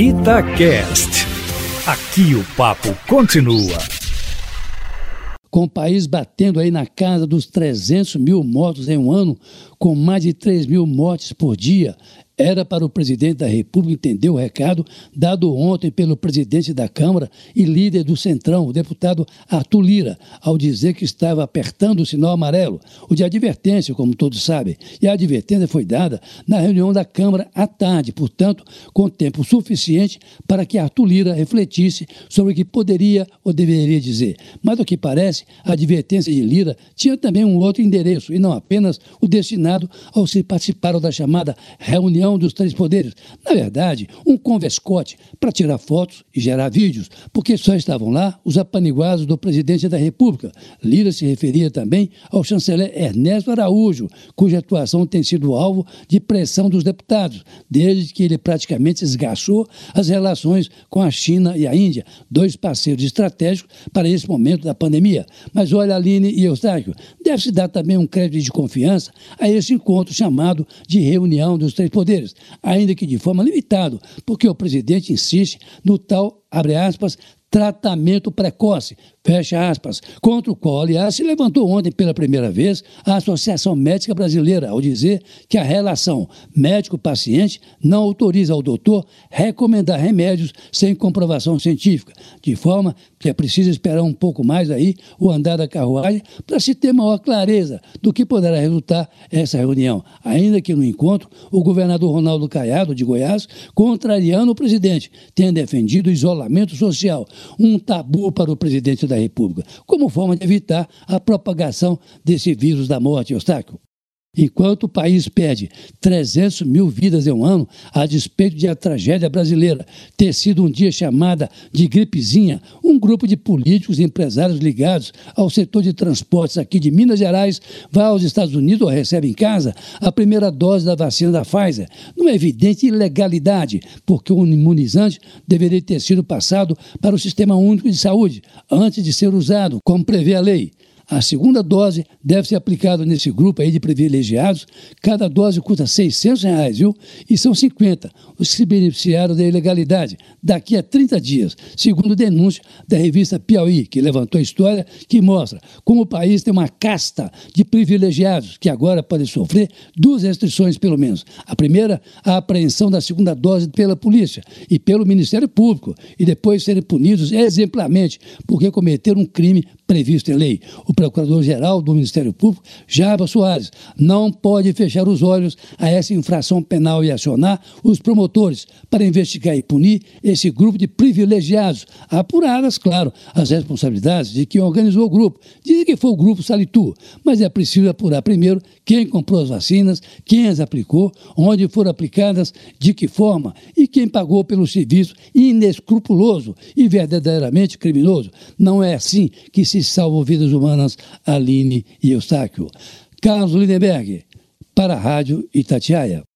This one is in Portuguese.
Itacast. Aqui o papo continua. Com o país batendo aí na casa dos 300 mil mortos em um ano, com mais de 3 mil mortes por dia, era para o presidente da República entender o recado dado ontem pelo presidente da Câmara e líder do Centrão, o deputado Arthur Lira, ao dizer que estava apertando o sinal amarelo, o de advertência, como todos sabem. E a advertência foi dada na reunião da Câmara à tarde, portanto, com tempo suficiente para que Arthur Lira refletisse sobre o que poderia ou deveria dizer. Mas, ao que parece, a advertência de Lira tinha também um outro endereço, e não apenas o destinado aos que participaram da chamada reunião união dos três poderes. Na verdade, um converscote para tirar fotos e gerar vídeos, porque só estavam lá os apaniguados do presidente da República. Lira se referia também ao chanceler Ernesto Araújo, cuja atuação tem sido alvo de pressão dos deputados, desde que ele praticamente esgaçou as relações com a China e a Índia, dois parceiros estratégicos para esse momento da pandemia. Mas olha, Aline e Eustáquio, deve-se dar também um crédito de confiança a esse encontro chamado de reunião dos três poderes ainda que de forma limitada, porque o presidente insiste no tal, abre aspas, tratamento precoce, fecha aspas, contra o qual, aliás, se levantou ontem pela primeira vez a Associação Médica Brasileira, ao dizer que a relação médico-paciente não autoriza ao doutor recomendar remédios sem comprovação científica, de forma que é preciso esperar um pouco mais aí o andar da carruagem para se ter maior clareza do que poderá resultar essa reunião. Ainda que no encontro, o governador Ronaldo Caiado, de Goiás, contrariando o presidente, tenha defendido o isolamento social, um tabu para o presidente da República, como forma de evitar a propagação desse vírus da morte, Eustáquio. Enquanto o país perde 300 mil vidas em um ano, a despeito de a tragédia brasileira ter sido um dia chamada de gripezinha, um grupo de políticos e empresários ligados ao setor de transportes aqui de Minas Gerais vai aos Estados Unidos ou recebe em casa a primeira dose da vacina da Pfizer, numa evidente ilegalidade, porque o imunizante deveria ter sido passado para o Sistema Único de Saúde antes de ser usado, como prevê a lei. A segunda dose deve ser aplicada nesse grupo aí de privilegiados. Cada dose custa 600 reais, viu? E são 50 os que se beneficiaram da ilegalidade daqui a 30 dias, segundo denúncia da revista Piauí, que levantou a história que mostra como o país tem uma casta de privilegiados que agora podem sofrer duas restrições, pelo menos. A primeira, a apreensão da segunda dose pela polícia e pelo Ministério Público, e depois serem punidos exemplarmente porque cometeram um crime previsto em lei. O Procurador-Geral do Ministério Público, Java Soares, não pode fechar os olhos a essa infração penal e acionar os promotores para investigar e punir esse grupo de privilegiados, apuradas, claro, as responsabilidades de quem organizou o grupo. Dizem que foi o grupo Salitu, mas é preciso apurar primeiro quem comprou as vacinas, quem as aplicou, onde foram aplicadas, de que forma e quem pagou pelo serviço inescrupuloso e verdadeiramente criminoso. Não é assim que se salvam vidas humanas, Aline e Eustáquio. Carlos Lindenberg, para a Rádio Itatiaia.